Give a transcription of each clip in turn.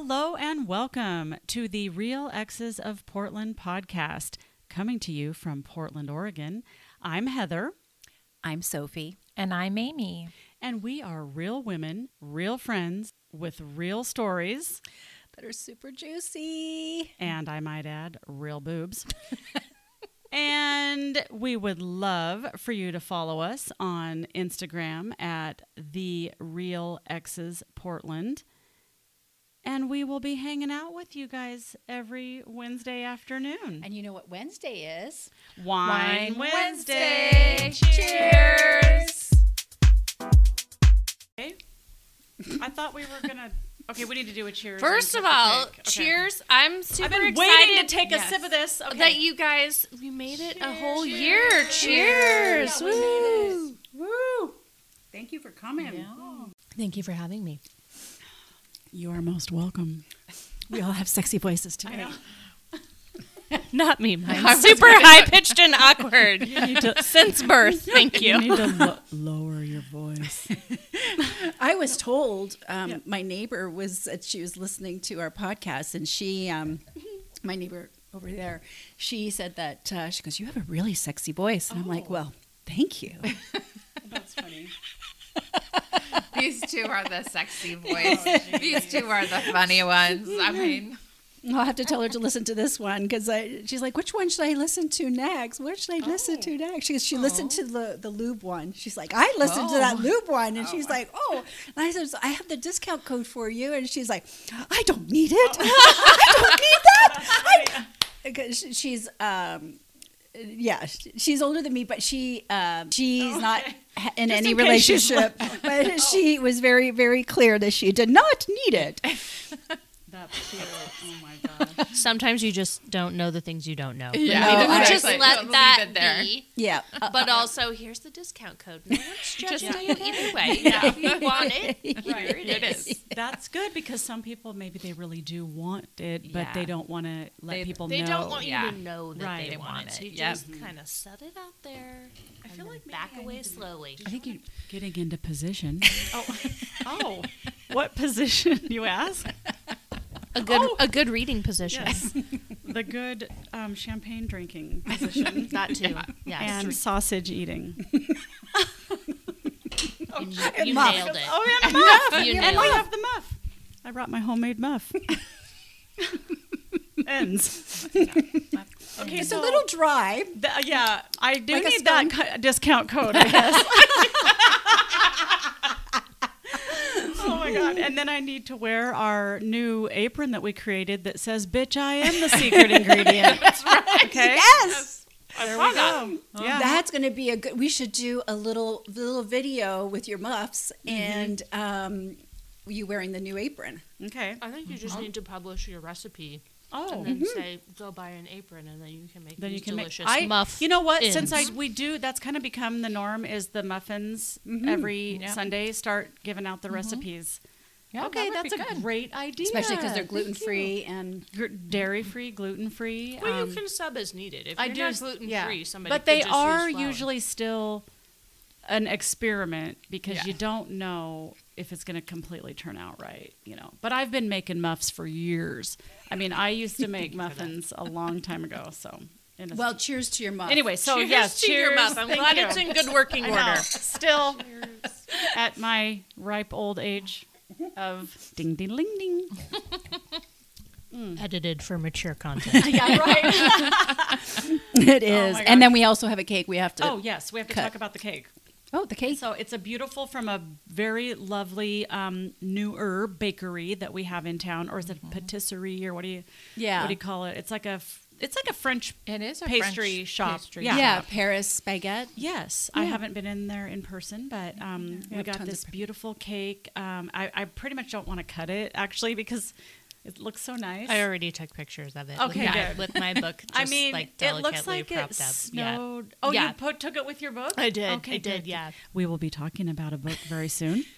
Hello and welcome to the Real Exes of Portland podcast, coming to you from Portland, Oregon. I'm Heather, I'm Sophie. And I'm Amy. and we are real women, real friends with real stories, That are super juicy. and I might add, real boobs. and we would love for you to follow us on Instagram at the Real Exes Portland. And we will be hanging out with you guys every Wednesday afternoon. And you know what Wednesday is? Wine, Wine Wednesday. Wednesday. Cheers. Okay. I thought we were gonna. Okay, we need to do a cheers. First of all. Okay. cheers. I'm super I've been excited waiting to take a Yes. sip of this. Okay. that you guys we made it a whole Cheers. year. Cheers. Yeah, we Woo. Woo! Thank you for coming. Oh. Thank you for having me. You are most welcome. We all have sexy voices today. Not me. Mine's super high pitched and awkward to, since birth. Thank You you. need to lo- lower your voice. I was told um, my neighbor was that she was listening to our podcast, and she, um, my neighbor over there, she said that uh, she goes, "You have a really sexy voice," and I'm like, Oh. "Well, thank you." That's funny. These two are the sexy voice. These two are the funny ones. I mean, I'll have to tell her to listen to this one because she's like, "Which one should I listen to next? What should I listen to next?" She goes, "She listened to the the lube one." She's like, "I listened to that Oh. lube one," and she's like, "Oh," and I said, "I have the discount code for you," and she's like, "I don't need it. I don't need that." I, because she's um. Yeah, she's older than me, but she um, she's not ha- in any in relationship. But she was very, very clear that she did not need it. That's cute. Oh my god. Sometimes you just don't know the things you don't know. Yeah, Maybe we I- just Exactly. let Leave that it there. be. Yeah, uh, But also, here's the discount code. No one's judging Just- you either way. If you want it, Right. here it is. That's good because some people maybe they really do want it, but Yeah. they don't want to let They- people They know. don't want you Yeah. to know that Right. they, They want, want it. it. You Yep. just kind of set it out there. I feel like back away need slowly. I think you're getting into position. oh, oh, what position you ask? A good Oh. a good reading position. Yes, the good um, champagne drinking position That too. Yes. and sausage eating. you you nailed it. Oh, and a muff. You and we have the muff. I brought my homemade muff. Ends. Okay, it's so a little dry. th- yeah, I do Like need that stone? co- discount code. I guess. oh my god! And then I need to wear our new apron that we created that says "Bitch, I am the secret ingredient." That's right. Okay. Yes. There we go. Oh, yeah. That's going to be a good. We should do a little little video with your muffs mm-hmm. and um, you wearing the new apron. okay. I think you just uh-huh. need to publish your recipe Oh. and then mm-hmm. say go buy an apron and then you can make then you can delicious make I, muff. You know what? Since I we do, that's kind of become the norm. Is the muffins mm-hmm. every Yep. Sunday start giving out the recipes? Yeah, okay, that that's a good. great idea. Especially because they're gluten free and you. dairy free, gluten free. well, you um, can sub as needed. If I you're do not s- gluten yeah. free, somebody but could they just are use flour. usually still an experiment because Yeah. you don't know if it's going to completely turn out right, you know. But I've been making muffs for years. I mean, I used to make muffins a long time ago, so. in a- well, cheers to your muff. anyway, so yes, Cheers yes, to cheers. your muff. I'm Thank glad you. it's in good working order. Still at my ripe old age Mm-hmm. of ding ding ling ding. Mm. Edited for mature content. Yeah, right. it oh is. my and then we also have a cake. We have to. oh yes, we have to Cut. talk about the cake. oh, the cake. So it's a beautiful from a very lovely um, newer bakery that we have in town, or is it a patisserie, or what do you Yeah. what do you call it? It's like a f- it's like a French It is a pastry French shop. pastry Yeah. yeah. Paris baguette. Yes, I haven't been in there in person, but um, We we got this beautiful cake. Um, I, I pretty much don't want to cut it actually because it looks so nice. I already took pictures of it. Okay, with my, good. with my book. Just I mean, like it looks like it propped up. Yeah. snowed. Oh, Yeah. you put, took it with your book? I did. Okay, I did. good. Yeah. We will be talking about a book very soon.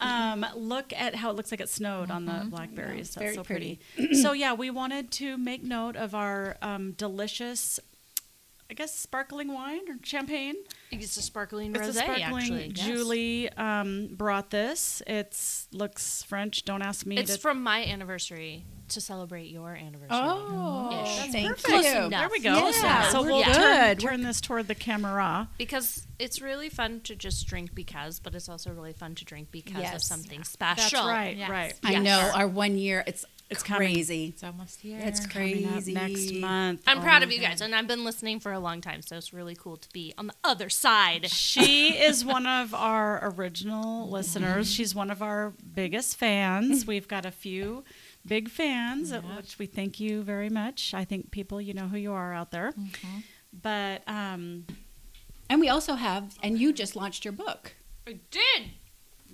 Um, look at how it looks like it snowed on the blackberries. That's very so pretty. so yeah, we wanted to make note of our um, delicious I guess sparkling wine or champagne. It's a sparkling It's rosé, a sparkling. actually. yes. Julie um, brought this. It's looks French. Don't ask me. It's to, from my anniversary to celebrate your anniversary. Oh, Ish. thank perfect. you. Close enough. there we go. Yeah, so we're we'll good. turn, We're turn this toward the camera. Because it's really fun to just drink because, but it's also really fun to drink because of Yes. something That's special. right. Yes. Right. I Yes. know our one year. It's It's coming. crazy. It's almost here. It's Coming up crazy. next month. I'm Oh proud of you God. guys, and I've been listening for a long time, so it's really cool to be on the other side. She is one of our original listeners. Mm-hmm. She's one of our biggest fans. Mm-hmm. We've got a few big fans, uh, which we thank you very much. I think people, you know who you are out there. But um, And we also have, and you just launched your book. I did.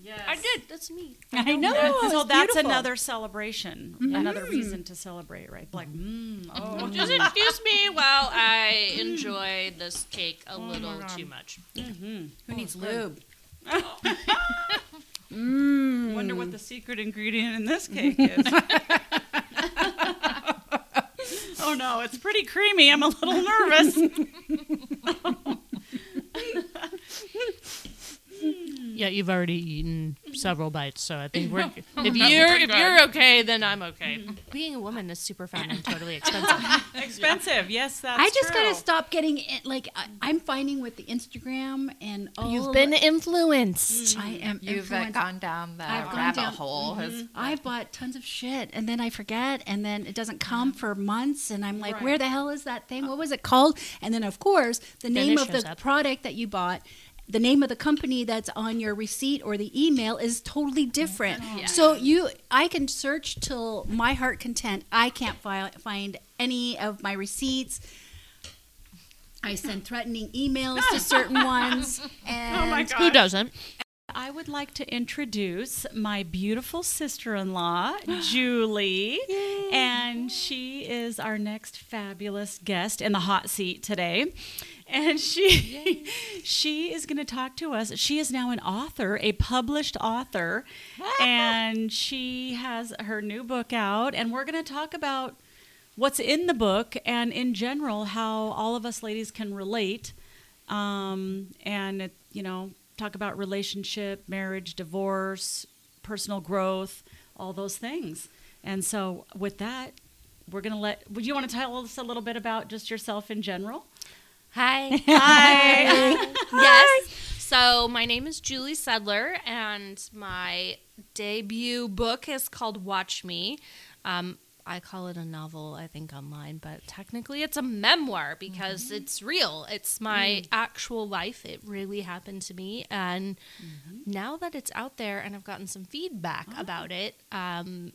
yes. I did. That's me. I know. so it's that's beautiful. another celebration, another reason to celebrate, right? Like, mm, oh, Just excuse me while I enjoy this cake a little too much. mhm. Who needs lube? Mmm, wonder what the secret ingredient in this cake is. oh no, it's pretty creamy. I'm a little nervous. Yeah, you've already eaten several bites, so I think we're. if you're if you're okay, then I'm okay. Being a woman is super fun and totally expensive. Expensive, yes, that's I just true. gotta stop getting it. Like I, I'm finding with the Instagram and all. You've been influenced. I am. You've uh, influenced. gone down the I've gone rabbit down- hole. Has- I bought tons of shit and then I forget and then it doesn't come for months and I'm like, Right. where the hell is that thing? What was it called? And then of course the Then name it of the up. product that you bought. The name of the company that's on your receipt or the email is totally different. Oh, so you, I can search till my heart content. I can't fi- find any of my receipts. I send threatening emails to certain ones, and Oh my god. Who doesn't? I would like to introduce my beautiful sister-in-law, Julie, and she is our next fabulous guest in the hot seat today. And she she is going to talk to us. She is now an author, a published author, and she has her new book out. And we're going to talk about what's in the book and in general how all of us ladies can relate. Um, and it, you know talk about relationship marriage divorce personal growth all those things. And so with that we're going to let would you want to tell us a little bit about just yourself in general Hi. hi yes. So my name is Julie Sedler, and my debut book is called Watch Me. Um, I call it a novel, I think, online, but technically it's a memoir because it's real. It's my actual life. It really happened to me. And now that it's out there and I've gotten some feedback about it, um,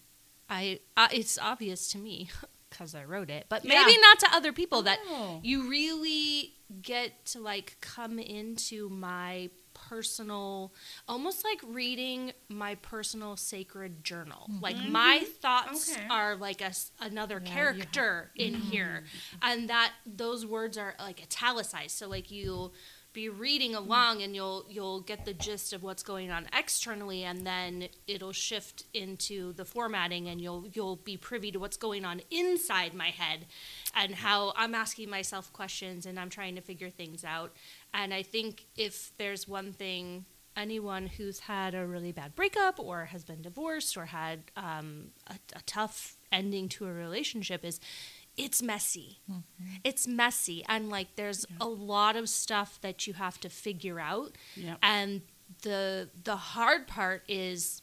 I uh, it's obvious to me because I wrote it, but maybe Yeah. not to other people that Oh. you really get to like come into my personal almost like reading my personal sacred journal mm-hmm. like my mm-hmm. thoughts Okay. are like a, another character in mm-hmm. here and that those words are like italicized so like you'll be reading along and you'll you'll get the gist of what's going on externally and then it'll shift into the formatting and you'll you'll be privy to what's going on inside my head and how I'm asking myself questions and I'm trying to figure things out. And I think if there's one thing anyone who's had a really bad breakup or has been divorced or had um, a, a tough ending to a relationship is it's messy. Mm-hmm. It's messy. And like there's a lot of stuff that you have to figure out. Yep. And the the hard part is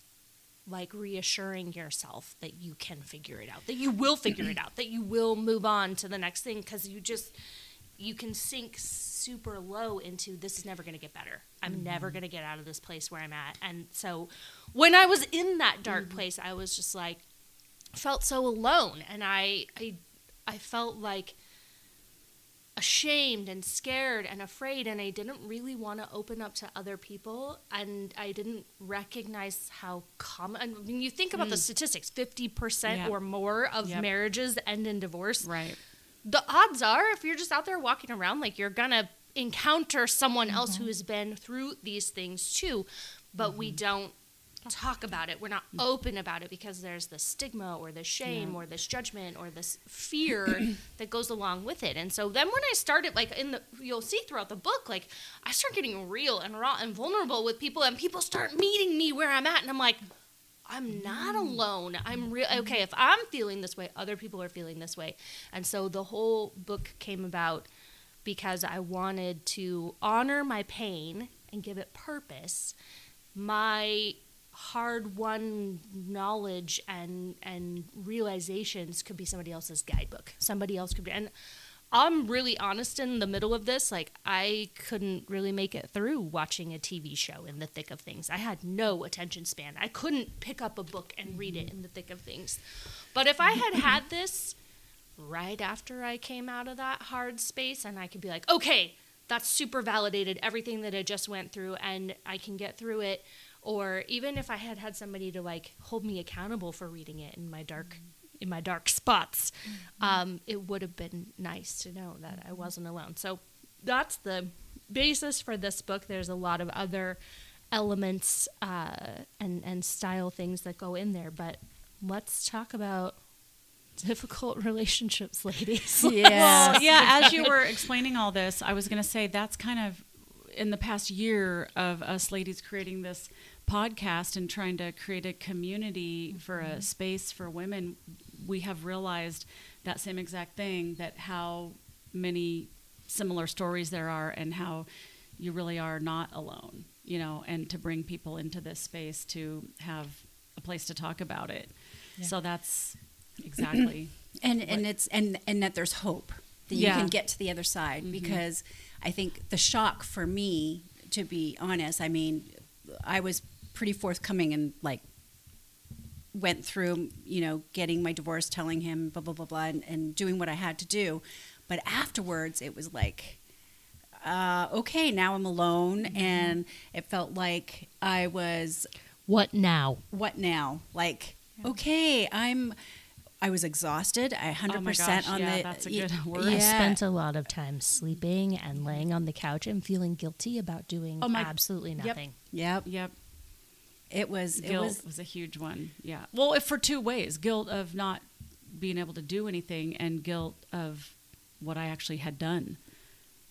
like reassuring yourself that you can figure it out, that you will figure it out, that you will move on to the next thing because you just you can sink super low into this is never going to get better. I'm mm-hmm. never going to get out of this place where I'm at. And so when I was in that dark mm-hmm. place, I was just like felt so alone and I I I felt like ashamed and scared and afraid and I didn't really want to open up to other people and I didn't recognize how common I mean you think about the mm. statistics 50% Yeah. or more of Yep. marriages end in divorce. Right. The odds are if you're just out there walking around like you're gonna encounter someone else mm-hmm. who has been through these things too but we mm-hmm. don't talk about it. We're not mm. open about it because there's the stigma or the shame or this judgment or this fear that goes along with it. And so then when I started, like in the, you'll see throughout the book, like I start getting real and raw and vulnerable with people, and people start meeting me where I'm at, and I'm like, I'm not mm. alone. I'm mm. real. Okay, if I'm feeling this way, other people are feeling this way. And so the whole book came about because I wanted to honor my pain and give it purpose. My hard won knowledge and and realizations could be somebody else's guidebook. Somebody else could be and I'm really honest in the middle of this. Like, I couldn't really make it through watching a TV show in the thick of things. I had no attention span. I couldn't pick up a book and read it in the thick of things. But if I had had this right after I came out of that hard space, and I could be like, okay, that's super validated, everything that I just went through, and I can get through it. Or even if I had had somebody to like hold me accountable for reading it in my dark in my dark spots, um, it would have been nice to know that I wasn't alone. So that's the basis for this book. There's a lot of other elements uh, and and style things that go in there, but let's talk about difficult relationships, ladies. Well, yeah, as you were explaining all this, I was going to say that's kind of in the past year of us ladies creating this podcast and trying to create a community for a mm-hmm. space for women, we have realized that same exact thing that how many similar stories there are and how you really are not alone, you know, and to bring people into this space to have a place to talk about it. So that's exactly. and and it's and and that there's hope that you can get to the other side mm-hmm. because I think the shock for me, to be honest, I mean, I was pretty forthcoming and like went through, you know, getting my divorce, telling him blah blah blah blah, and, and doing what I had to do, but afterwards it was like. Uh, okay, now I'm alone, and it felt like I was what now? what now? Like, okay, I'm. I was exhausted. I hundred Oh percent on yeah, the. that's a y- good word. I spent a lot of time sleeping and laying on the couch and feeling guilty about doing Oh my- absolutely Yep. nothing. Yep. Yep. It was. It guilt was. was, a huge one. Yeah. Well, if for two ways: guilt of not being able to do anything, and guilt of what I actually had done.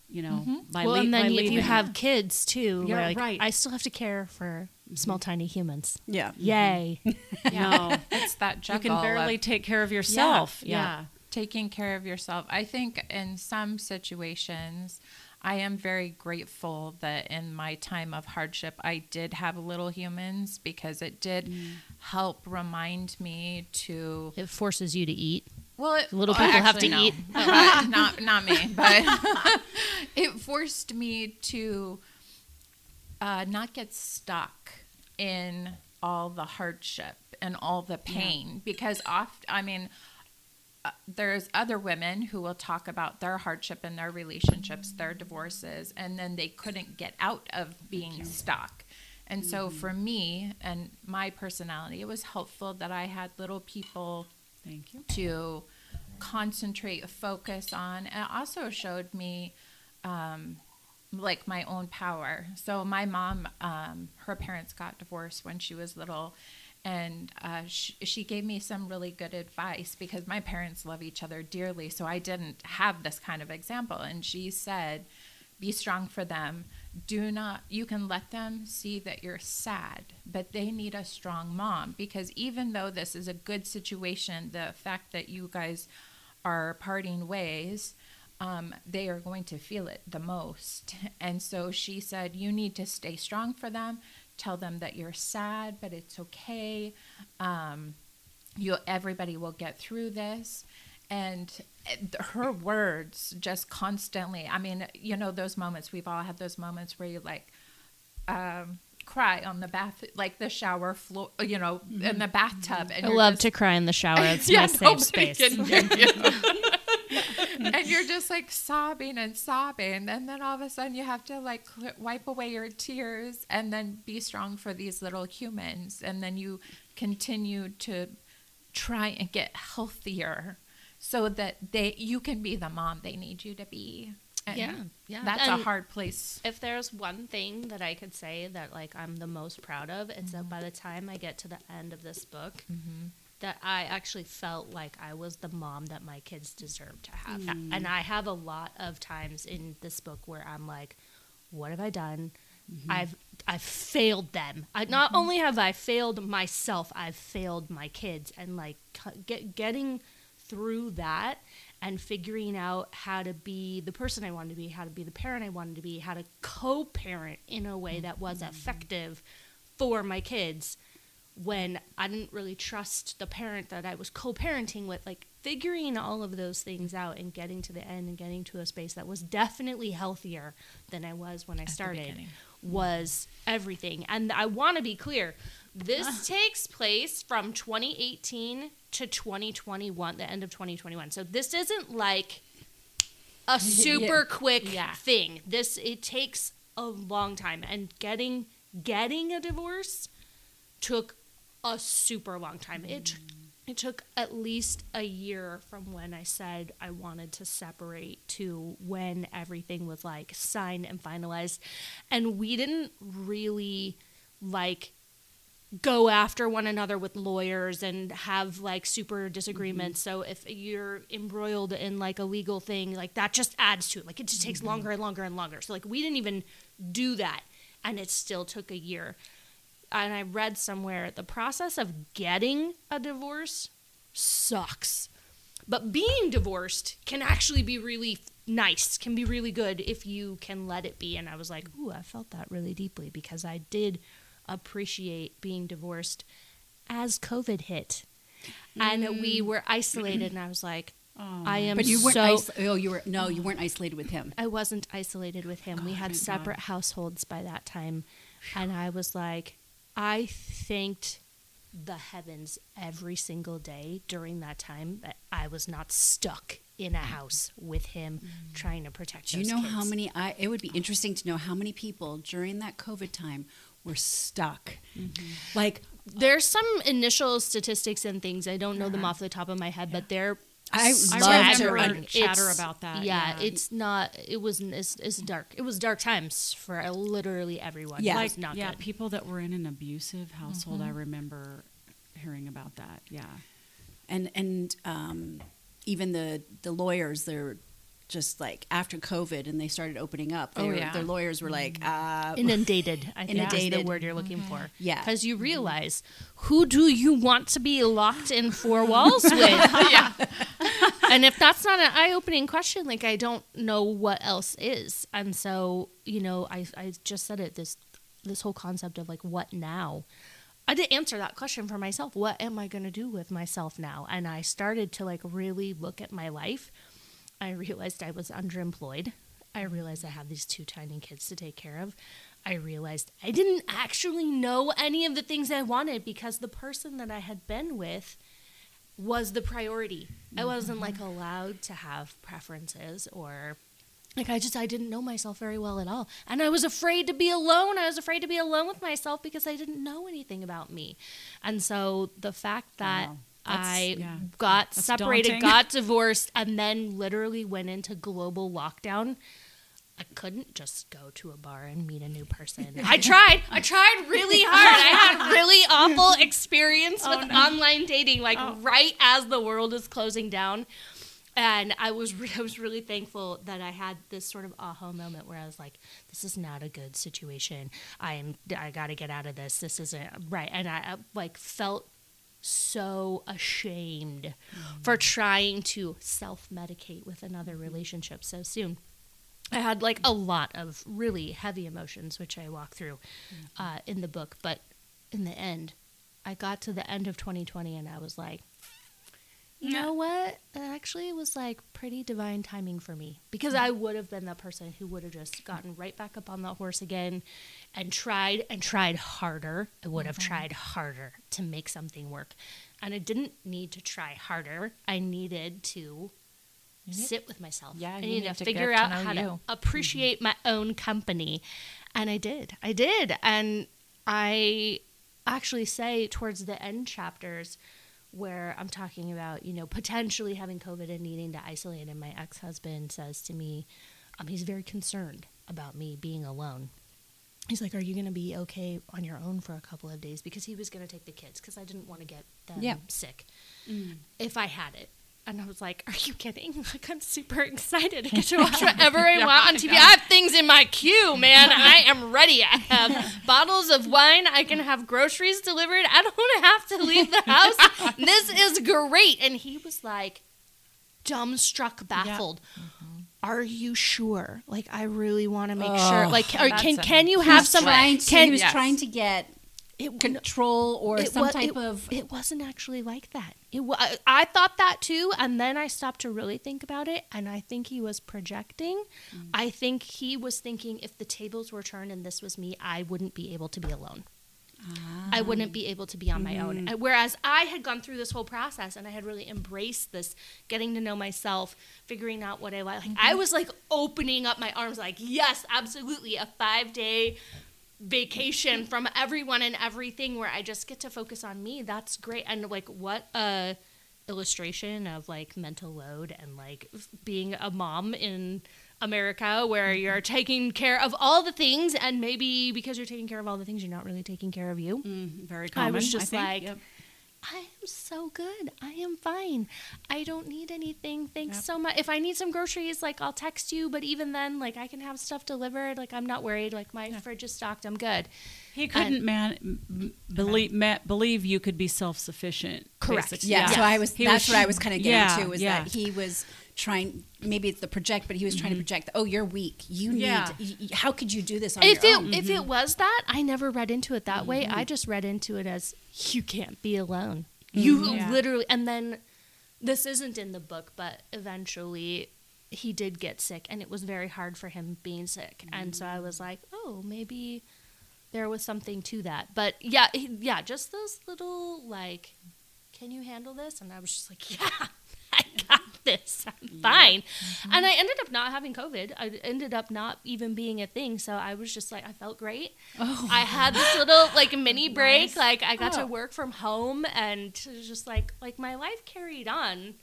You know, mm-hmm. by well, lea- and then if you leaving. have kids too, Yeah, where, like, right. I still have to care for small, mm-hmm. tiny humans. Yeah. Mm-hmm. Yay! no, It's that you can barely of take care of yourself. Yeah. Yeah. taking care of yourself. I think in some situations, I am very grateful that in my time of hardship, I did have little humans because it did Mm. help remind me to. it forces you to eat. Well, it, Little well, people have to no. eat. But not not me, but it forced me to uh, not get stuck in all the hardship and all the pain because oft I mean uh, there's other women who will talk about their hardship in their relationships, their divorces, and then they couldn't get out of being stuck. And so for me and my personality, it was helpful that I had little people Thank you. to concentrate, focus on, and it also showed me um, like my own power. So my mom, um, her parents got divorced when she was little, and uh, she, she gave me some really good advice because my parents love each other dearly. So I didn't have this kind of example, and she said, "Be strong for them. Do not. You can let them see that you're sad, but they need a strong mom because even though this is a good situation, the fact that you guys are parting ways." um, they are going to feel it the most. And so she said, You need to stay strong for them. Tell them that you're sad, but it's okay. Um, you, everybody will get through this. And her words just constantly, I mean, you know, those moments, we've all had those moments where you like, um, cry on the bath, like the shower floor, you know, in the bathtub. And I love just- to cry in the shower. It's Yeah, my safe space. can you. and you're just like sobbing and sobbing, and then all of a sudden you have to like wipe away your tears and then be strong for these little humans, and then you continue to try and get healthier so that they you can be the mom they need you to be. And Yeah, yeah. That's And- a hard place. if there's one thing that I could say that like I'm the most proud of, it's Mm-hmm. that by the time I get to the end of this book, that I actually felt like I was the mom that my kids deserve to have. Mm. And I have a lot of times in this book where I'm like, what have I done? Mm-hmm. I've I've failed them. I not only have I failed myself, I've failed my kids and like get getting through that and figuring out how to be the person I wanted to be, how to be the parent I wanted to be, how to co-parent in a way that was effective for my kids when I didn't really trust the parent that I was co-parenting with like figuring all of those things out and getting to the end and getting to a space that was definitely healthier than I was when I the started was everything. And I want to be clear. This ah. takes place from 2018 to 2021, the end of 2021. So this isn't like a super quick Yeah. thing. This it takes a long time and getting getting a divorce took a super long time. It it took at least a year from when I said I wanted to separate to when everything was like signed and finalized. And we didn't really like go after one another with lawyers and have like super disagreements. Mm-hmm. So if you're embroiled in like a legal thing, like that just adds to it. Like it just takes mm-hmm. longer and longer and longer. So like we didn't even do that and it still took a year. And I read somewhere the process of getting a divorce sucks. But being divorced can actually be really nice, can be really good if you can let it be. And I was like, ooh, I felt that really deeply because I did appreciate being divorced as COVID hit. And we were isolated, and I was like, I am But you weren't. so. iso- oh, you were no, you weren't isolated with him. I wasn't isolated with him. we had separate households by that time. And I was like, I thanked the heavens every single day during that time that I was not stuck in a mm-hmm. house with him mm-hmm. trying to protect Do you know how many? I it would be interesting to know how many people during that COVID time were stuck. Mm-hmm. Like There's some initial statistics and things. I don't know them uh-huh. off the top of my head, but they're I I love to. remember un- chatter about that. Yeah, Yeah. it's not. It was. It's, it's dark. It was dark times for uh, literally everyone. Yeah. like not yeah, good. people that were in an abusive household. I remember hearing about that. Yeah. and and um, even the the lawyers they're just like after COVID and they started opening up. They Oh, were, yeah. their lawyers were like, uh, inundated. I think is the Inundated. word you're looking for. Yeah. because you realize who do you want to be locked in four walls with? yeah. And if that's not an eye-opening question, like I don't know what else is. And so, you know, I I just said it. This this whole concept of like what now. I didn't answer that question for myself. What am I going to do with myself now? And I started to like really look at my life. I realized I was underemployed. I realized I had these two tiny kids to take care of. I realized I didn't actually know any of the things I wanted because the person that I had been with was the priority. I wasn't like allowed to have preferences or like I just I didn't know myself very well at all. And I was afraid to be alone. I was afraid to be alone with myself because I didn't know anything about me. And so the fact that Wow. I yeah. got That's separated, daunting. got divorced, and then literally went into global lockdown. I couldn't just go to a bar and meet a new person. I tried. I tried really hard. I had really awful experience with oh, online dating, like oh. right as the world is closing down. And I was re- I was really thankful that I had this sort of aha moment where I was like, "This is not a good situation. I am I got to get out of this. This isn't right." And I, I like felt so ashamed mm. for trying to self medicate with another relationship so soon. I had like a lot of really heavy emotions, which I walk through uh, in the book. But in the end, I got to the end of 2020 and I was like, you know what? It actually was like pretty divine timing for me because I would have been the person who would have just gotten right back up on that horse again and tried and tried harder. I would have tried harder to make something work. And I didn't need to try harder. I needed to sit with myself. Yeah, I you need to to figure to out know how to you. appreciate my own company. And I did. I did. And I actually say towards the end chapters where I'm talking about, you know, potentially having COVID and needing to isolate, and my ex husband says to me, um, he's very concerned about me being alone. He's like, "Are you going to be okay on your own for a couple of days?" Because he was going to take the kids because I didn't want to get them Yeah. sick if I had it. And I was like, "Are you kidding? Like, I'm super excited. I get to watch whatever I want on TV. I have things in my queue, man. I am ready. I have bottles of wine. I can have groceries delivered. I don't have to leave the house. this is great." And he was like, dumbstruck, baffled. Are you sure? Like, I really want to make sure. Like, or can a can you have some? trying to, Can he was yes. trying to get it, control or it some type it- of It wasn't actually like that. It wa- I- I thought that too, and then I stopped to really think about it, and I think he was projecting. Mm. I think he was thinking if the tables were turned and this was me, I wouldn't be able to be alone. I wouldn't be able to be on my Mm. own. And Whereas I had gone through this whole process and I had really embraced this, getting to know myself, figuring out what I like. Mm-hmm. I was like opening up my arms, like, yes, absolutely, a five day vacation from everyone and everything where I just get to focus on me. That's great. And like, what a illustration of like mental load and like being a mom in America where you're taking care of all the things and maybe because you're taking care of all the things you're not really taking care of you. Mm, very I common. was just think. like, Yep. I am so good. I am fine. I don't need anything. Thanks Yep. so much. If I need some groceries, like I'll text you, but even then, like I can have stuff delivered. Like I'm not worried. Like my fridge is stocked. I'm good. He couldn't man believe ma- believe you could be self sufficient. Correct. yeah, so i was He that's was- what i was kind of getting yeah, to was yeah. that he was trying maybe it's the project but he was trying to mm-hmm. project oh you're weak you need Yeah. y- y- how could you do this on if your it own if it mm-hmm. was that, I never read into it that way. I mm-hmm. just read into it as you can't be alone. You Yeah. literally, and then this isn't in the book, but eventually he did get sick, and it was very hard for him being sick. And so I was like, oh, maybe there was something to that. But yeah, he- yeah, just those little like, can you handle this? And I was just like, yeah, I got this. I'm fine. And I ended up not having COVID. I ended up not even being a thing. So I was just like, I felt great. oh I had this little like mini break. Nice. Like I got Oh. to work from home and just like like my life carried on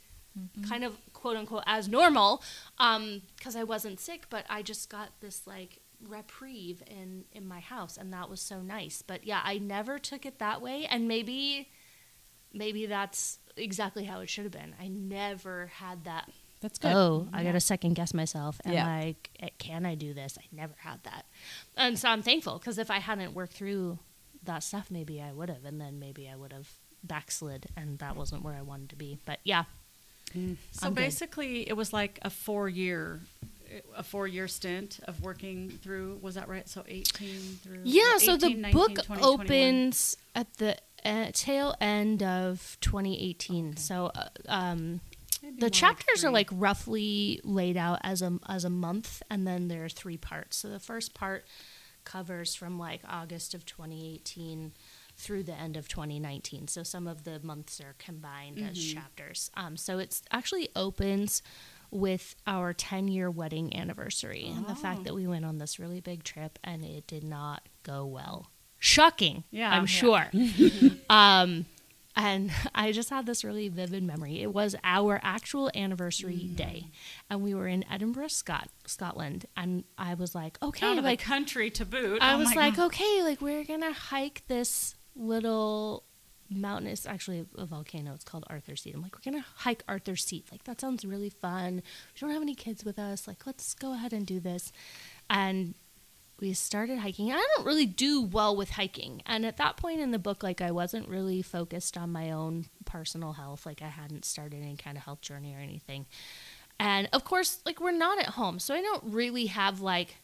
kind of quote unquote as normal um because I wasn't sick, but I just got this like reprieve in in my house and that was so nice. But yeah, I never took it that way and maybe maybe that's exactly how it should have been. I never had that that's good Oh, I got to second guess myself. And Yeah. like, eh, can I do this? I never had that. And so I'm thankful because if I hadn't worked through that stuff, maybe I would have. And then maybe I would have backslid and that wasn't where I wanted to be. But yeah. So I'm good. basically, it was like a four year, a four year stint of working through. Was that right? So eighteen through. Yeah, so the 19, book 20, 21. opens at the uh, tail end of 2018. So uh, um, the like chapters are like roughly laid out as a as a month and then there are three parts so the first part covers from like august of 2018 through the end of 2019 so some of the months are combined as Mm-hmm. chapters um, so it's actually opens with our 10 year wedding anniversary and the Oh. fact that we went on this really big trip and it did not go well shocking Yeah. i'm Yeah. sure um, and I just had this really vivid memory. It was our actual anniversary Mm. day, and we were in Edinburgh, Scot- Scotland. And I was like, okay, out of like the country to boot. I Oh was like, God. okay, like we're gonna hike this little mountainous, actually a volcano. It's called Arthur Seat. I'm like, we're gonna hike Arthur Seat. Like that sounds really fun. We don't have any kids with us. Like let's go ahead and do this. And we started hiking. I don't really do well with hiking. And at that point in the book, like I wasn't really focused on my own personal health. Like I hadn't started any kind of health journey or anything. And of course, like we're not at home. So I don't really have like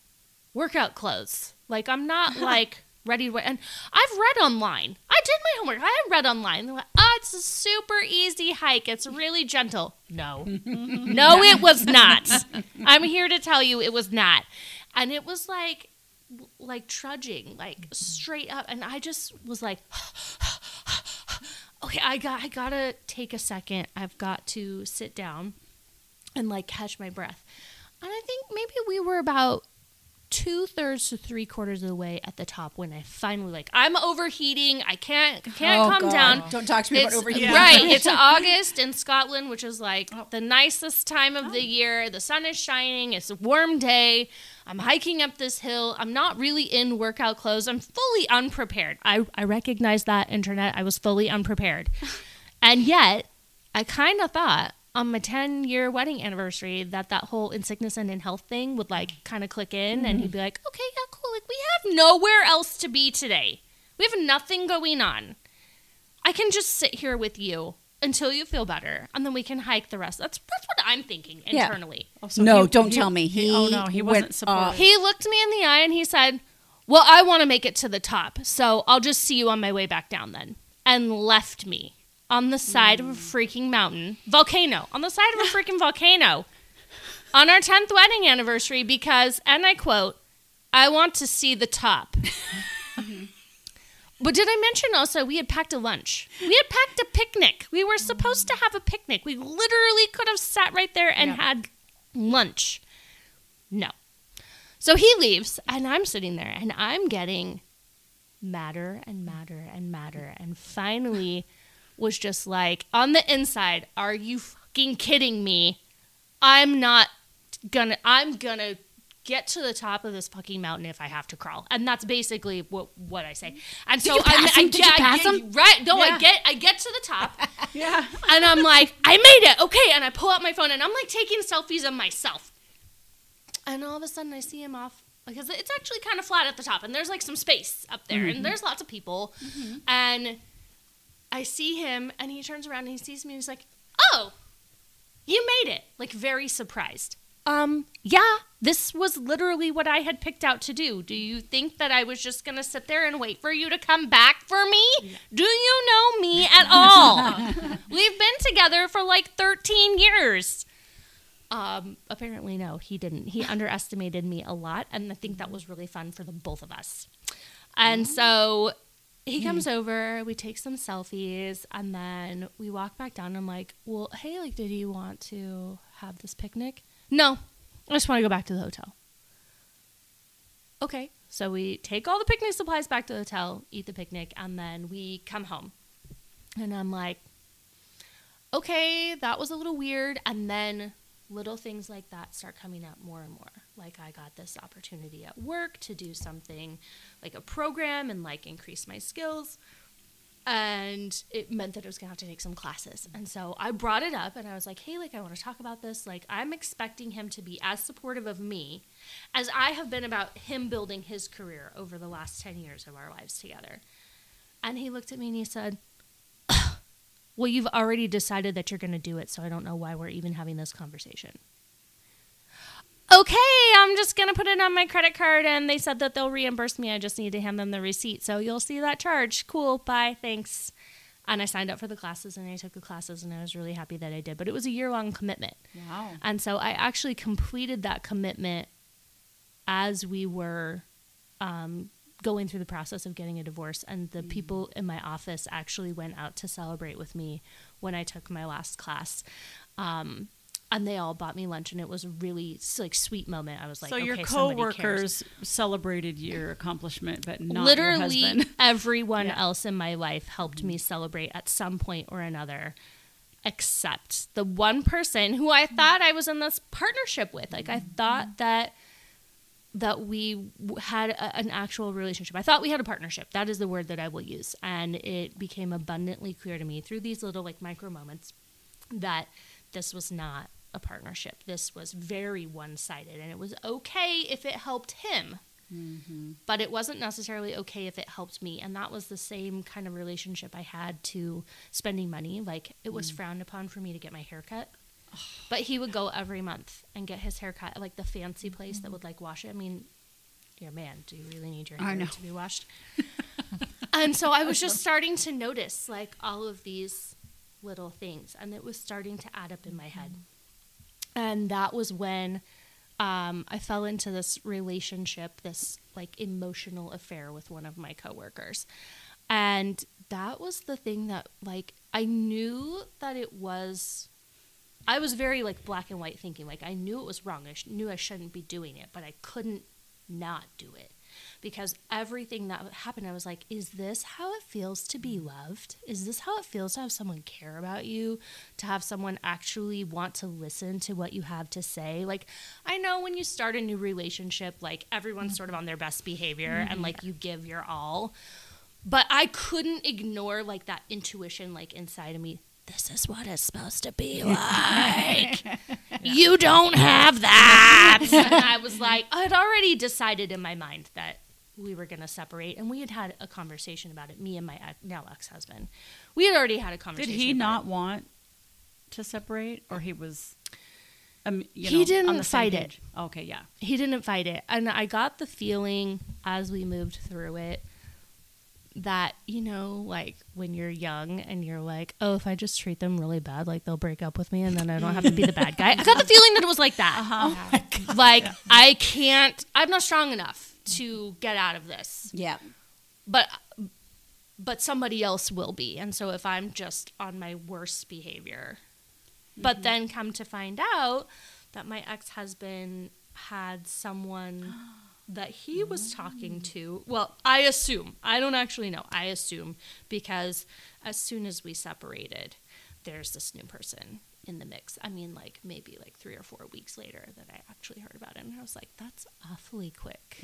workout clothes. Like I'm not like ready to wear. and I've read online. I did my homework. I haven't read online. They're like, oh, it's a super easy hike. It's really gentle. No. no, it was not. I'm here to tell you it was not. And it was like like trudging, like mm-hmm. straight up. And I just was like Okay, I got I gotta take a second. I've got to sit down and like catch my breath. And I think maybe we were about two thirds to three quarters of the way at the top when I finally like I'm overheating. I can't can't Oh, come God. down. Don't talk to me about overheating. Right. It's August in Scotland, which is like Oh. the nicest time of the oh. year. The sun is shining. It's a warm day. I'm hiking up this hill. I'm not really in workout clothes. I'm fully unprepared. I, I recognize that, internet. I was fully unprepared. and yet, I kind of thought Um, on my 10 year wedding anniversary that that whole in sickness and in health thing would like kind of click in and he'd be like, okay, yeah, cool. Like, we have nowhere else to be today. We have nothing going on. I can just sit here with you until you feel better, and then we can hike the rest. That's that's what I'm thinking Yeah. internally. Oh, so no, he- don't he- tell me. He, oh no, he wasn't supportive. off. He looked me in the eye and he said, "Well, I want to make it to the top, so I'll just see you on my way back down then." And left me on the side of a mm. freaking mountain, volcano, on the side of a freaking volcano, on our 10th wedding anniversary because, and I quote, "I want to see the top." Mm-hmm. But did I mention also we had packed a lunch? We had packed a picnic. We were supposed to have a picnic. We literally could have sat right there and Yep. had lunch. No. So he leaves, and I'm sitting there, and I'm getting madder and madder and madder, and finally was just like, on the inside, are you fucking kidding me? I'm not gonna, I'm gonna get to the top of this fucking mountain if I have to crawl, and that's basically what what I say. And so you I, pass I, him? Did you pass him? right? No, Yeah. I get, I get to the top, yeah. and I'm like, I made it, okay. And I pull out my phone, and I'm like taking selfies of myself. And all of a sudden, I see him off because it's actually kind of flat at the top, and there's like some space up there, and mm-hmm. there's lots of people. Mm-hmm. And I see him, and he turns around and he sees me, and he's like, "Oh, you made it!" Like very surprised. Um, yeah, this was literally what I had picked out to do. Do you think that I was just gonna sit there and wait for you to come back for me? Do you know me at all? We've been together for like 13 years. Um, apparently no, he didn't. He underestimated me a lot, and I think that was really fun for the both of us. And so he comes mm-hmm. over, we take some selfies, and then we walk back down. And I'm like, "Well, hey, like, did you want to have this picnic?" No, I just want to go back to the hotel. Okay, so we take all the picnic supplies back to the hotel, eat the picnic, and then we come home. And I'm like, okay, that was a little weird. And then little things like that start coming up more and more. Like I got this opportunity at work to do something like a program and like increase my skills. And it meant that I was gonna have to take some classes. And so I brought it up and I was like, hey, like I wanna talk about this. Like I'm expecting him to be as supportive of me as I have been about him building his career over the last 10 years of our lives together. And he looked at me and he said, well, you've already decided that you're going to do it, so I don't know why we're even having this conversation. Okay, I'm just going to put it on my credit card, and they said that they'll reimburse me. I just need to hand them the receipt. So you'll see that charge. Cool, bye, thanks. And I signed up for the classes and I took the classes, and I was really happy that I did. But it was a year long commitment. Wow. And so I actually completed that commitment as we were um, going through the process of getting a divorce. And the mm. people in my office actually went out to celebrate with me when I took my last class. Um, and they all bought me lunch, and it was a really like sweet moment. I was like, so your okay, cares. coworkers celebrated your accomplishment, but not literally your husband. everyone Yeah. else in my life helped me celebrate at some point or another except the one person who I mm. thought I was in this partnership with like I mm. thought that that we had a, an actual relationship. I thought we had a partnership. That is the word that I will use. And it became abundantly clear to me through these little like micro moments that this was not a partnership. This was very one-sided and it was okay if it helped him mm-hmm. but it wasn't necessarily okay if it helped me and that was the same kind of relationship i had to spending money like it was mm. frowned upon for me to get my hair cut but he would go every month and get his hair cut at like the fancy place that would like wash it i mean dear man do you really need your I hair know. to be washed and so i was just starting to notice like all of these little things and it was starting to add up in my head and that was when um, I fell into this relationship, this like emotional affair with one of my coworkers. And that was the thing that like I knew that it was I was very like black and white thinking like I knew it was wrong. I sh- knew I shouldn't be doing it, but I couldn't not do it because everything that happened, I was like, is this how it feels to be loved? Is this how it feels to have someone care about you? To have someone actually want to listen to what you have to say? Like, I know when you start a new relationship, like everyone's sort of on their best behavior mm-hmm. and like you give your all. But I couldn't ignore like that intuition, like inside of me. This is what it's supposed to be like. You don't have that. and I was like, I'd already decided in my mind that we were going to separate, and we had had a conversation about it. Me and my ex- now ex-husband, we had already had a conversation. Did he about not it. want to separate, or he was? Um, you He didn't on the same fight it. Okay, yeah. He didn't fight it, and I got the feeling as we moved through it that you know, like when you're young and you're like, oh, if I just treat them really bad, like they'll break up with me, and then I don't have to be the bad guy. I got the feeling that it was like that. Uh-huh. Oh like I can't. I'm not strong enough to get out of this. Yeah. but but somebody else will be and so if i'm just on my worst behavior but mm-hmm. then come to find out that my ex-husband had someone that he was talking to well i assume i don't actually know i assume because as soon as we separated there's this new person in the mix i mean like maybe like three or four weeks later that i actually heard about it and i was like that's awfully quick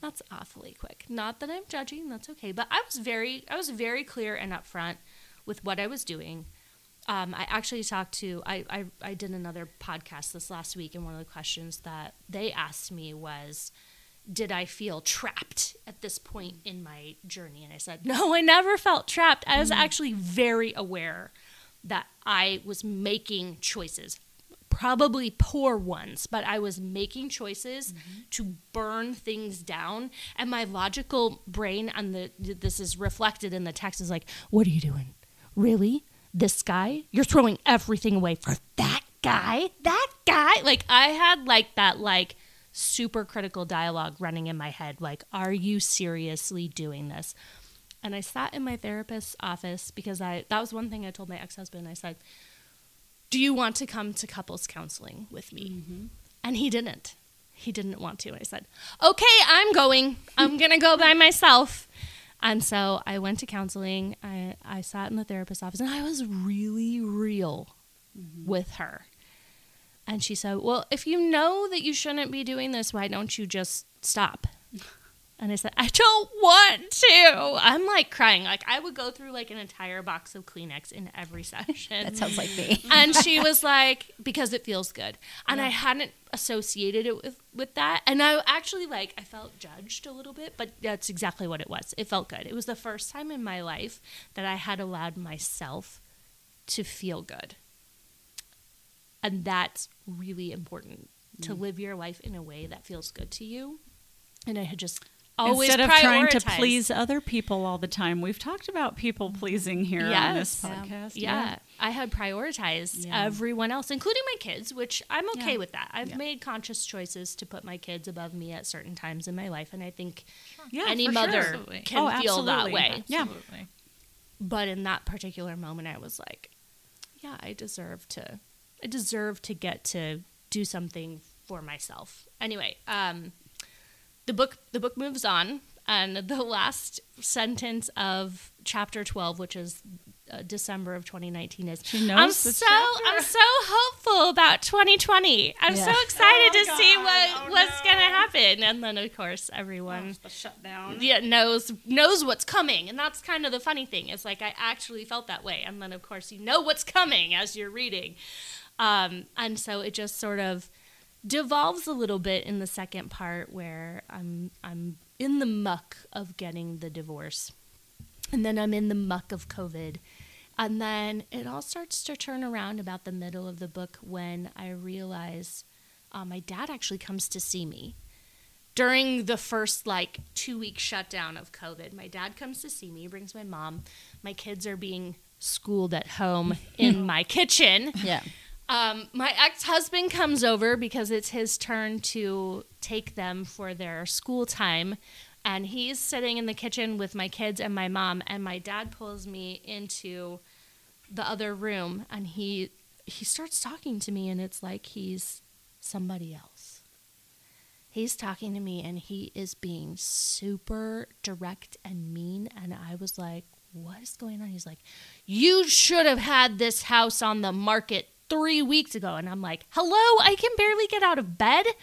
that's awfully quick. Not that I'm judging, that's okay. But I was very I was very clear and upfront with what I was doing. Um, I actually talked to I, I I did another podcast this last week and one of the questions that they asked me was did I feel trapped at this point in my journey? And I said, No, I never felt trapped. I was mm-hmm. actually very aware that I was making choices probably poor ones, but I was making choices mm-hmm. to burn things down. And my logical brain, and the this is reflected in the text, is like, "What are you doing? Really? This guy? You're throwing everything away for that guy? That guy?" Like I had like that like super critical dialogue running in my head. Like, "Are you seriously doing this?" And I sat in my therapist's office because I that was one thing I told my ex husband. I said, do you want to come to couples counseling with me? Mm-hmm. And he didn't. He didn't want to. I said, okay, I'm going. I'm going to go by myself. And so I went to counseling. I, I sat in the therapist's office and I was really real mm-hmm. with her. And she said, Well, if you know that you shouldn't be doing this, why don't you just stop? And I said, I don't want to. I'm like crying. Like I would go through like an entire box of Kleenex in every session. That sounds like me. and she was like, because it feels good. And I hadn't associated it with, with that. And I actually like I felt judged a little bit, but that's exactly what it was. It felt good. It was the first time in my life that I had allowed myself to feel good. And that's really important to mm. live your life in a way that feels good to you. And I had just always Instead of trying to please other people all the time, we've talked about people mm. pleasing here on this Yes. Yeah. podcast. Yeah, I had prioritized Yeah. everyone else, including my kids, which I'm okay Yeah. with that. I've Yeah. made conscious choices to put my kids above me at certain times in my life, and I think yeah, any for sure. mother can Oh, feel that absolutely. way. Yeah. Absolutely. But in that particular moment, I was like, yeah, I deserve to, I deserve to get to do something for myself. Anyway, um, the book the book moves on, and the last sentence of chapter twelve, which is uh, December of 2019, is She knows I'm the so chapter. I'm so hopeful about 2020. I'm so excited Oh, to see what Oh, what's no. gonna happen, and then of course everyone the shutdown. yeah knows knows what's coming and that's kind of the funny thing it's like i actually felt that way and then of course you know what's coming as you're reading um, and so it just sort of devolves a little bit in the second part where i'm i'm in the muck of getting the divorce and then i'm in the muck of covid and then it all starts to turn around about the middle of the book when i realize uh, my dad actually comes to see me during the first like two week shutdown of COVID, my dad comes to see me, brings my mom. My kids are being schooled at home in my kitchen. Yeah. Um, my ex husband comes over because it's his turn to take them for their school time. And he's sitting in the kitchen with my kids and my mom. And my dad pulls me into the other room and he he starts talking to me and it's like he's somebody else he's talking to me and he is being super direct and mean. And I was like, what is going on? He's like, you should have had this house on the market three weeks ago. And I'm like, hello, I can barely get out of bed.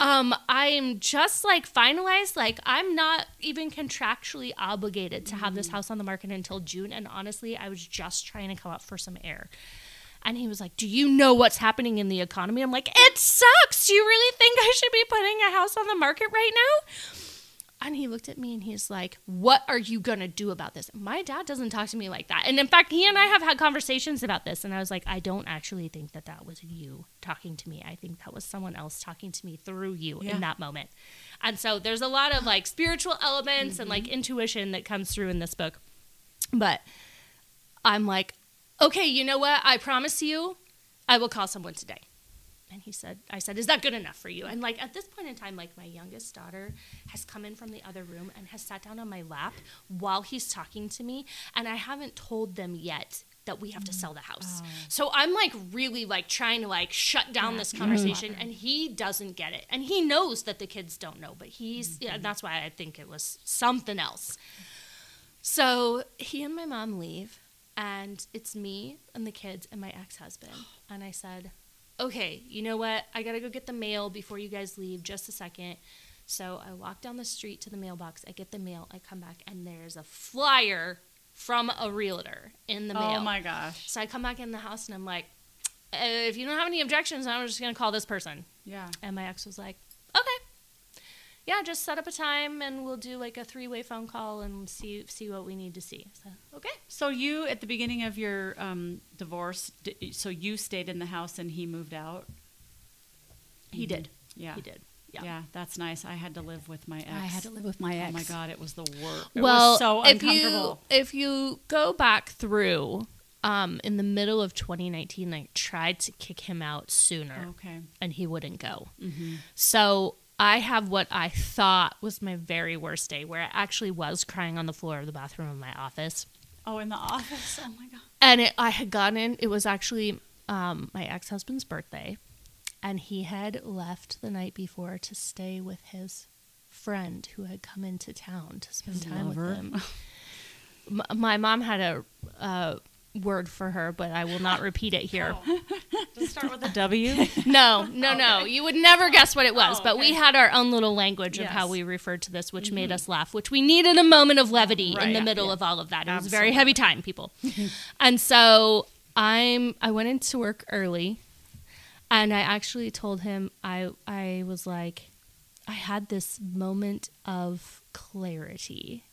Um, I'm just like finalized. Like, I'm not even contractually obligated to have this house on the market until June. And honestly, I was just trying to come up for some air. And he was like, Do you know what's happening in the economy? I'm like, It sucks. Do you really think I should be putting a house on the market right now? And he looked at me and he's like, What are you going to do about this? My dad doesn't talk to me like that. And in fact, he and I have had conversations about this. And I was like, I don't actually think that that was you talking to me. I think that was someone else talking to me through you Yeah. in that moment. And so there's a lot of like spiritual elements and like mm-hmm. intuition that comes through in this book. But I'm like, okay, you know what? I promise you, I will call someone today. And he said, I said, is that good enough for you? And like at this point in time, like my youngest daughter has come in from the other room and has sat down on my lap while he's talking to me. And I haven't told them yet that we have to sell the house. Mm. Oh. So I'm like really like trying to like shut down this mm. conversation and he doesn't get it. And he knows that the kids don't know, but he's mm. yeah, that's why I think it was something else. So he and my mom leave, and it's me and the kids and my ex husband. And I said, okay, you know what? I gotta go get the mail before you guys leave. Just a second. So I walk down the street to the mailbox. I get the mail. I come back, and there's a flyer from a realtor in the mail. Oh my gosh. So I come back in the house, and I'm like, uh, if you don't have any objections, I'm just gonna call this person. Yeah. And my ex was like, okay. Yeah, just set up a time and we'll do like a three way phone call and see see what we need to see. So, okay. So you, at the beginning of your um, divorce, d- so you stayed in the house and he moved out. He did. Yeah. He did. Yeah. Yeah. that's nice. I had to live with my ex. I had to live with my ex. Oh my god, it was the worst. It well, was so if you uncomfortable. if you go back through um, in the middle of 2019, I tried to kick him out sooner Okay. and he wouldn't go. Mm-hmm. So I have what I thought was my very worst day, where I actually was crying on the floor of the bathroom of my office. Oh, in the office. Oh my god. and it, I had gone in. It was actually um, my ex husband's birthday, and he had left the night before to stay with his friend who had come into town to spend His time lover? with him. M- my mom had a uh, word for her, but I will not repeat it here. Does it start with a W? No, no, no. You would never guess what it was, Oh, but we had our own little language of how Mm-hmm. we referred to this, which made us laugh, which we needed a moment of levity in the yeah, middle yeah. of all of that. It was a very heavy time, people. and so I'm I went into work early and I actually told him I I was like I had this moment of clarity.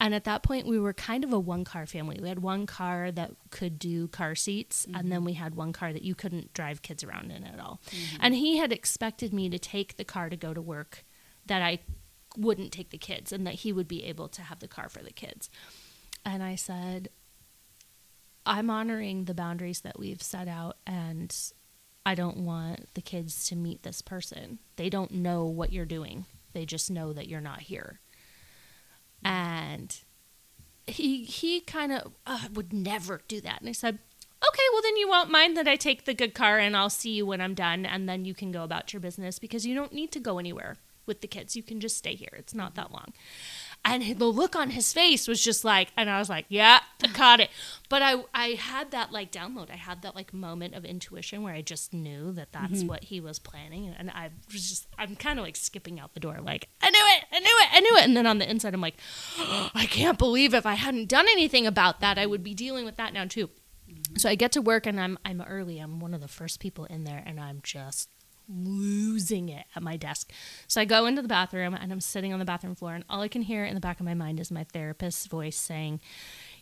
And at that point, we were kind of a one car family. We had one car that could do car seats, and mm-hmm. then we had one car that you couldn't drive kids around in at all. Mm-hmm. And he had expected me to take the car to go to work, that I wouldn't take the kids, and that he would be able to have the car for the kids. And I said, I'm honoring the boundaries that we've set out, and I don't want the kids to meet this person. They don't know what you're doing, they just know that you're not here. And he he kind of would never do that. And I said, okay, well then you won't mind that I take the good car and I'll see you when I'm done, and then you can go about your business because you don't need to go anywhere with the kids. You can just stay here. It's not that long. And the look on his face was just like, and I was like, yeah, I caught it. But I, I had that like download. I had that like moment of intuition where I just knew that that's mm-hmm. what he was planning. And I was just, I'm kind of like skipping out the door, like, I knew it, I knew it, I knew it. And then on the inside, I'm like, oh, I can't believe if I hadn't done anything about that, I would be dealing with that now too. Mm-hmm. So I get to work and I'm, I'm early. I'm one of the first people in there and I'm just losing it at my desk. So I go into the bathroom and I'm sitting on the bathroom floor, and all I can hear in the back of my mind is my therapist's voice saying,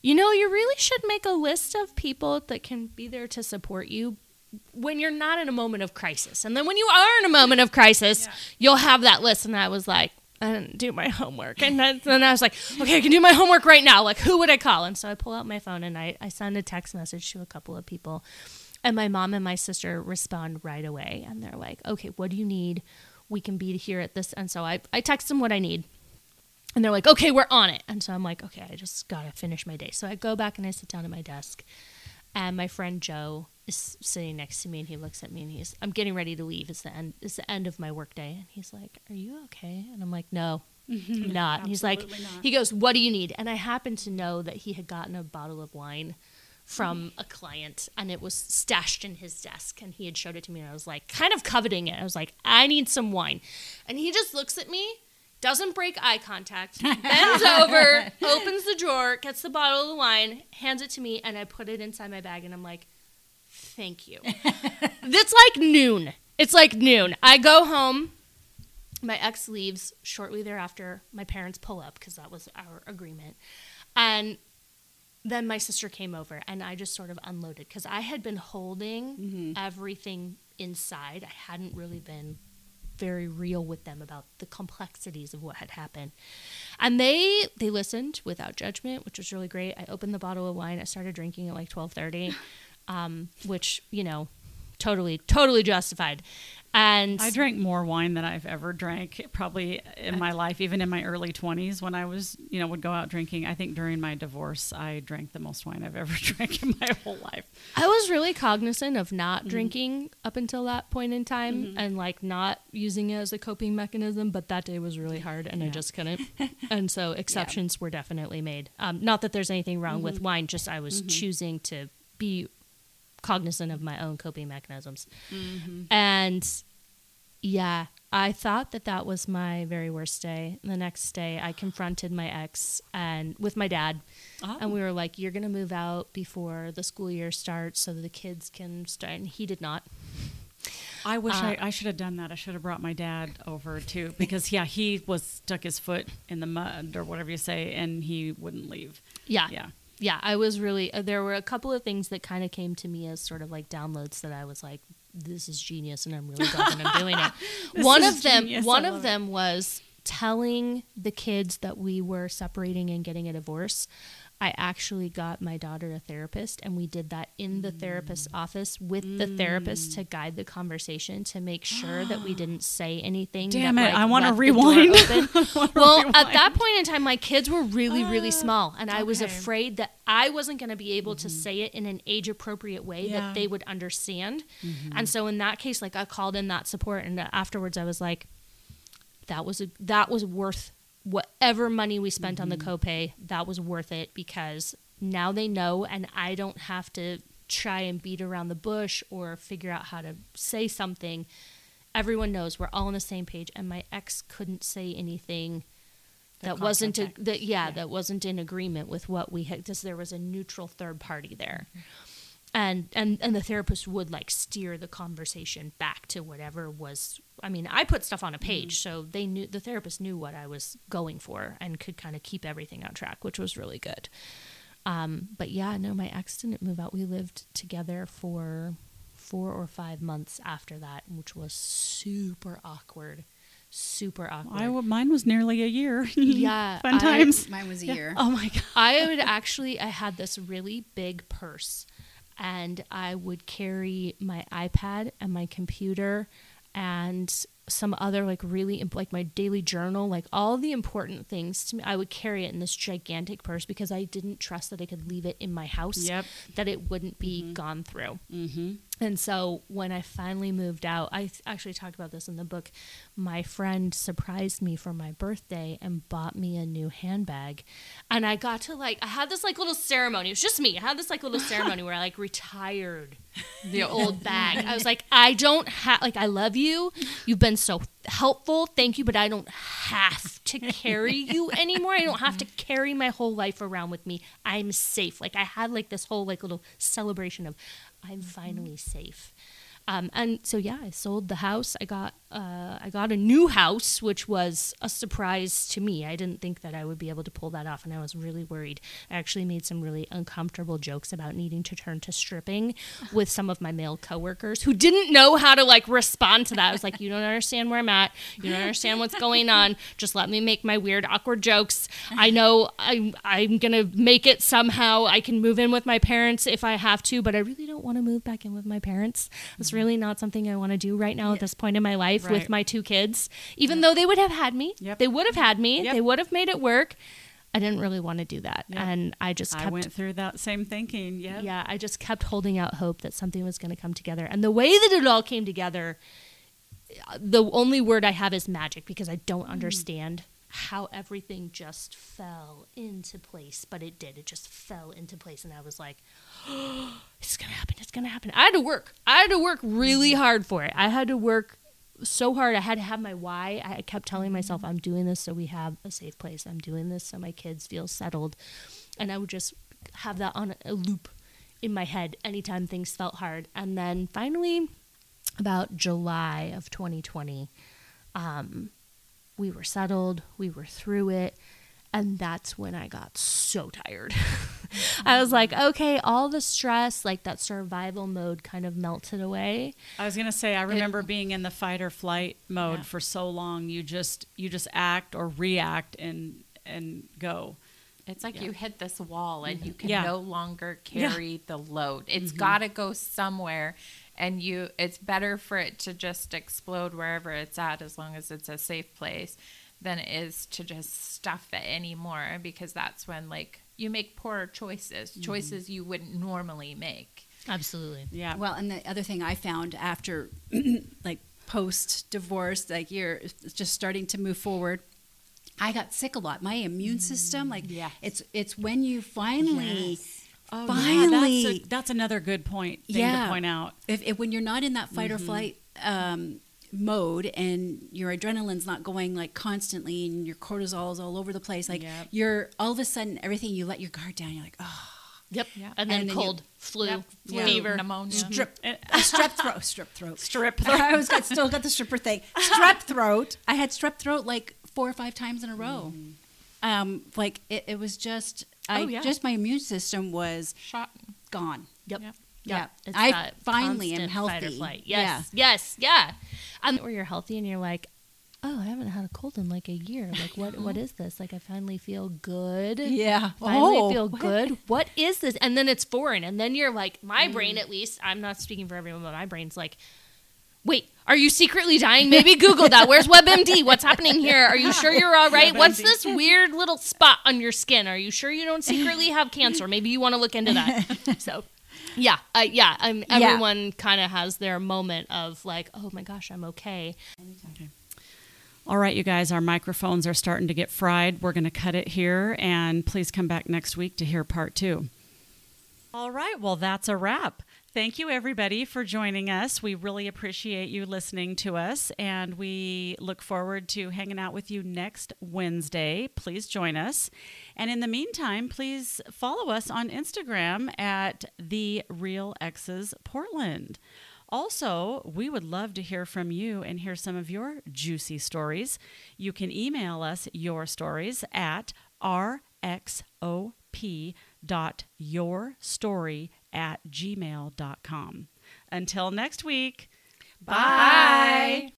You know, you really should make a list of people that can be there to support you when you're not in a moment of crisis. And then when you are in a moment of crisis, you'll have that list. And I was like, I didn't do my homework. And then, then I was like, okay, I can do my homework right now. Like, who would I call? And so I pull out my phone and I, I send a text message to a couple of people. And my mom and my sister respond right away. And they're like, okay, what do you need? We can be here at this. And so I, I text them what I need. And they're like, okay, we're on it. And so I'm like, okay, I just got to finish my day. So I go back and I sit down at my desk. And my friend Joe is sitting next to me and he looks at me and he's I'm getting ready to leave. It's the end it's the end of my workday. And he's like, Are you okay? And I'm like, No, I'm not. And he's like not. he goes, What do you need? And I happen to know that he had gotten a bottle of wine from a client and it was stashed in his desk and he had showed it to me and I was like kind of coveting it. I was like, I need some wine. And he just looks at me, doesn't break eye contact, bends over, opens the drawer, gets the bottle of the wine, hands it to me, and I put it inside my bag and I'm like, Thank you. it's like noon. It's like noon. I go home. My ex leaves shortly thereafter. My parents pull up because that was our agreement. And then my sister came over and I just sort of unloaded because I had been holding everything inside. I hadn't really been very real with them about the complexities of what had happened. And they they listened without judgment, which was really great. I opened the bottle of wine. I started drinking at like 12:30, um, which, you know, totally totally justified. And I drank more wine than I've ever drank probably in my life, even in my early 20s when I was, you know, would go out drinking. I think during my divorce, I drank the most wine I've ever drank in my whole life. I was really cognizant of not mm-hmm. drinking up until that point in time mm-hmm. and like not using it as a coping mechanism, but that day was really hard and I just couldn't. and so exceptions were definitely made. Um, not that there's anything wrong with mm-hmm. wine, just I was choosing to be cognizant of my own coping mechanisms. Mm-hmm. And yeah, I thought that that was my very worst day. The next day, I confronted my ex and with my dad, and oh. we were like, "You're gonna move out before the school year starts, so that the kids can start." And he did not. I wish I, uh, I should have done that. I should have brought my dad over too, because yeah, he was stuck his foot in the mud or whatever you say, and he wouldn't leave. Yeah, Yeah. Yeah. I was really. Uh, there were a couple of things that kind of came to me as sort of like downloads that I was like, "This is genius," and I'm really glad that I'm doing it. One of them, genius. one of love it. them was telling the kids that we were separating and getting a divorce. I actually got my daughter a therapist, and we did that in the therapist's mm. office with the therapist to mm. guide the conversation to make sure that we didn't say anything. Damn that, it, like, I the door rewind. well, at that point in time, my kids were really, really ah, small, and I was afraid that I wasn't going to be able to mm-hmm. say it in an age appropriate way Yeah. that they would understand. Mm-hmm. And so, in that case, like I called in that support, and afterwards, I was like, "That was a, that was worth whatever money we spent on the mm-hmm. copay. That was worth it because now they know, and I don't have to try and beat around the bush or figure out how to say something." Everyone knows we're all on the same page, and my ex couldn't say anything that wasn't a, that yeah, that wasn't in agreement with what we had because there was a neutral third party there mm-hmm. and and and the therapist would like steer the conversation back to whatever was i mean i put stuff on a page so they knew the therapist knew what i was going for and could kind of keep everything on track which was really good um, but yeah no my ex didn't move out we lived together for four or five months after that which was super awkward super awkward I, w- mine was nearly a year. Yeah, Fun I- times. Mine was a year. Oh my God. I would actually, I had this really big purse, and I would carry my iPad and my computer and some other like really like my daily journal, like all the important things to me. I would carry it in this gigantic purse because I didn't trust that I could leave it in my house, Yep. that it wouldn't be gone through. Mm-hmm. And so when I finally moved out, I th- actually talked about this in the book. My friend surprised me for my birthday and bought me a new handbag. And I got to like, I had this like little ceremony. It was just me. I had this like little ceremony where I like retired the old bag. I was like, I don't have, like, I love you. You've been so helpful. Thank you. But I don't have to carry you anymore. I don't have to carry my whole life around with me. I'm safe. Like, I had like this whole like little celebration of, I'm finally safe. Um, and so yeah, I sold the house. I got uh, I got a new house, which was a surprise to me. I didn't think that I would be able to pull that off, and I was really worried. I actually made some really uncomfortable jokes about needing to turn to stripping with some of my male coworkers who didn't know how to like respond to that. I was like, "You don't understand where I'm at. You don't understand what's going on. Just let me make my weird, awkward jokes. I know I'm I'm gonna make it somehow. I can move in with my parents if I have to, but I really don't want to move back in with my parents. Really not something I want to do right now at this point in my life with my two kids. Even though they would have had me, Yep. they would have had me. Yep. They would have made it work. I didn't really want to do that. Yeah. And I just I kept went through that same thinking. Yeah. yeah, I just kept holding out hope that something was going to come together. And the way that it all came together, uh, the only word I have is magic because I don't hmm. understand how everything just fell into place. But it did. It just fell into place. And I was like, it's going to happen. It's going to happen. I had to work. I had to work really hard for it. I had to work so hard. I had to have my why. I kept telling myself, I'm doing this so we have a safe place. I'm doing this so my kids feel settled. And I would just have that on a loop in my head anytime things felt hard. And then finally, about July of 2020, um, we were settled, we were through it. And that's when I got so tired. I was mm-hmm. like, okay, all the stress, like that survival mode kind of melted away. I was gonna say I remember being in the fight or flight mode Yeah. for so long. You just you just act or react and and go. It's like you hit this wall and mm-hmm. you can Yeah. no longer Yeah. carry the load. It's mm-hmm. got to go somewhere and you it's better for it to just explode wherever it's at as long as it's a safe place than it is to just stuff it anymore because that's when like you make poorer choices, mm-hmm. choices you wouldn't normally make. Absolutely. Yeah. Well, and the other thing I found after, like post divorce, like you're just starting to move forward. I got sick a lot. My immune system, like yeah. it's it's when you finally, Oh, finally, yeah, that's, a, that's another good point thing Yeah. to point out. if, if when you're not in that fight or flight um, mode and your adrenaline's not going like constantly and your cortisol is all over the place, like Yep. you're all of a sudden everything you let your guard down. You're like, oh, Yep. Yeah. And then And then you- cold, flu, Yep. Yeah. fever. pneumonia. strip, And- uh, strep throat, strep throat. Strip. I was got, still got the stripper thing. Strep throat. I had strep throat like four or five times in a row. Um, like it, it was just, I Oh, yeah. just my immune system was Shot. gone. Yep. Yep. Yeah, It's I that finally am constant Fight or healthy. flight. Yes. Yes. Yeah. And where you're healthy and you're like, oh, I haven't had a cold in like a year. Like, what? what is this? Like, I finally feel good. Yeah. Finally Oh, feel what? good. What is this? And then it's foreign. And then you're like, my Mm. brain at least, I'm not speaking for everyone, but my brain's like, wait, are you secretly dying? Maybe Google that. Where's WebMD? What's happening here? Are you sure you're all right? What's this weird little spot on your skin? Are you sure you don't secretly have cancer? Maybe you want to look into that. So, yeah, uh, yeah. I'm, Yeah. everyone kind of has their moment of like, oh my gosh, I'm okay. All right, you guys, our microphones are starting to get fried. We're going to cut it here, and please come back next week to hear part two. All right, well, that's a wrap. Thank you, everybody, for joining us. We really appreciate you listening to us, and we look forward to hanging out with you next Wednesday. Please join us. And in the meantime, please follow us on Instagram at The Real Ex's Portland. Also, we would love to hear from you and hear some of your juicy stories. You can email us your stories at rxop.yourstory at gmail.com. Until next week, bye. Bye.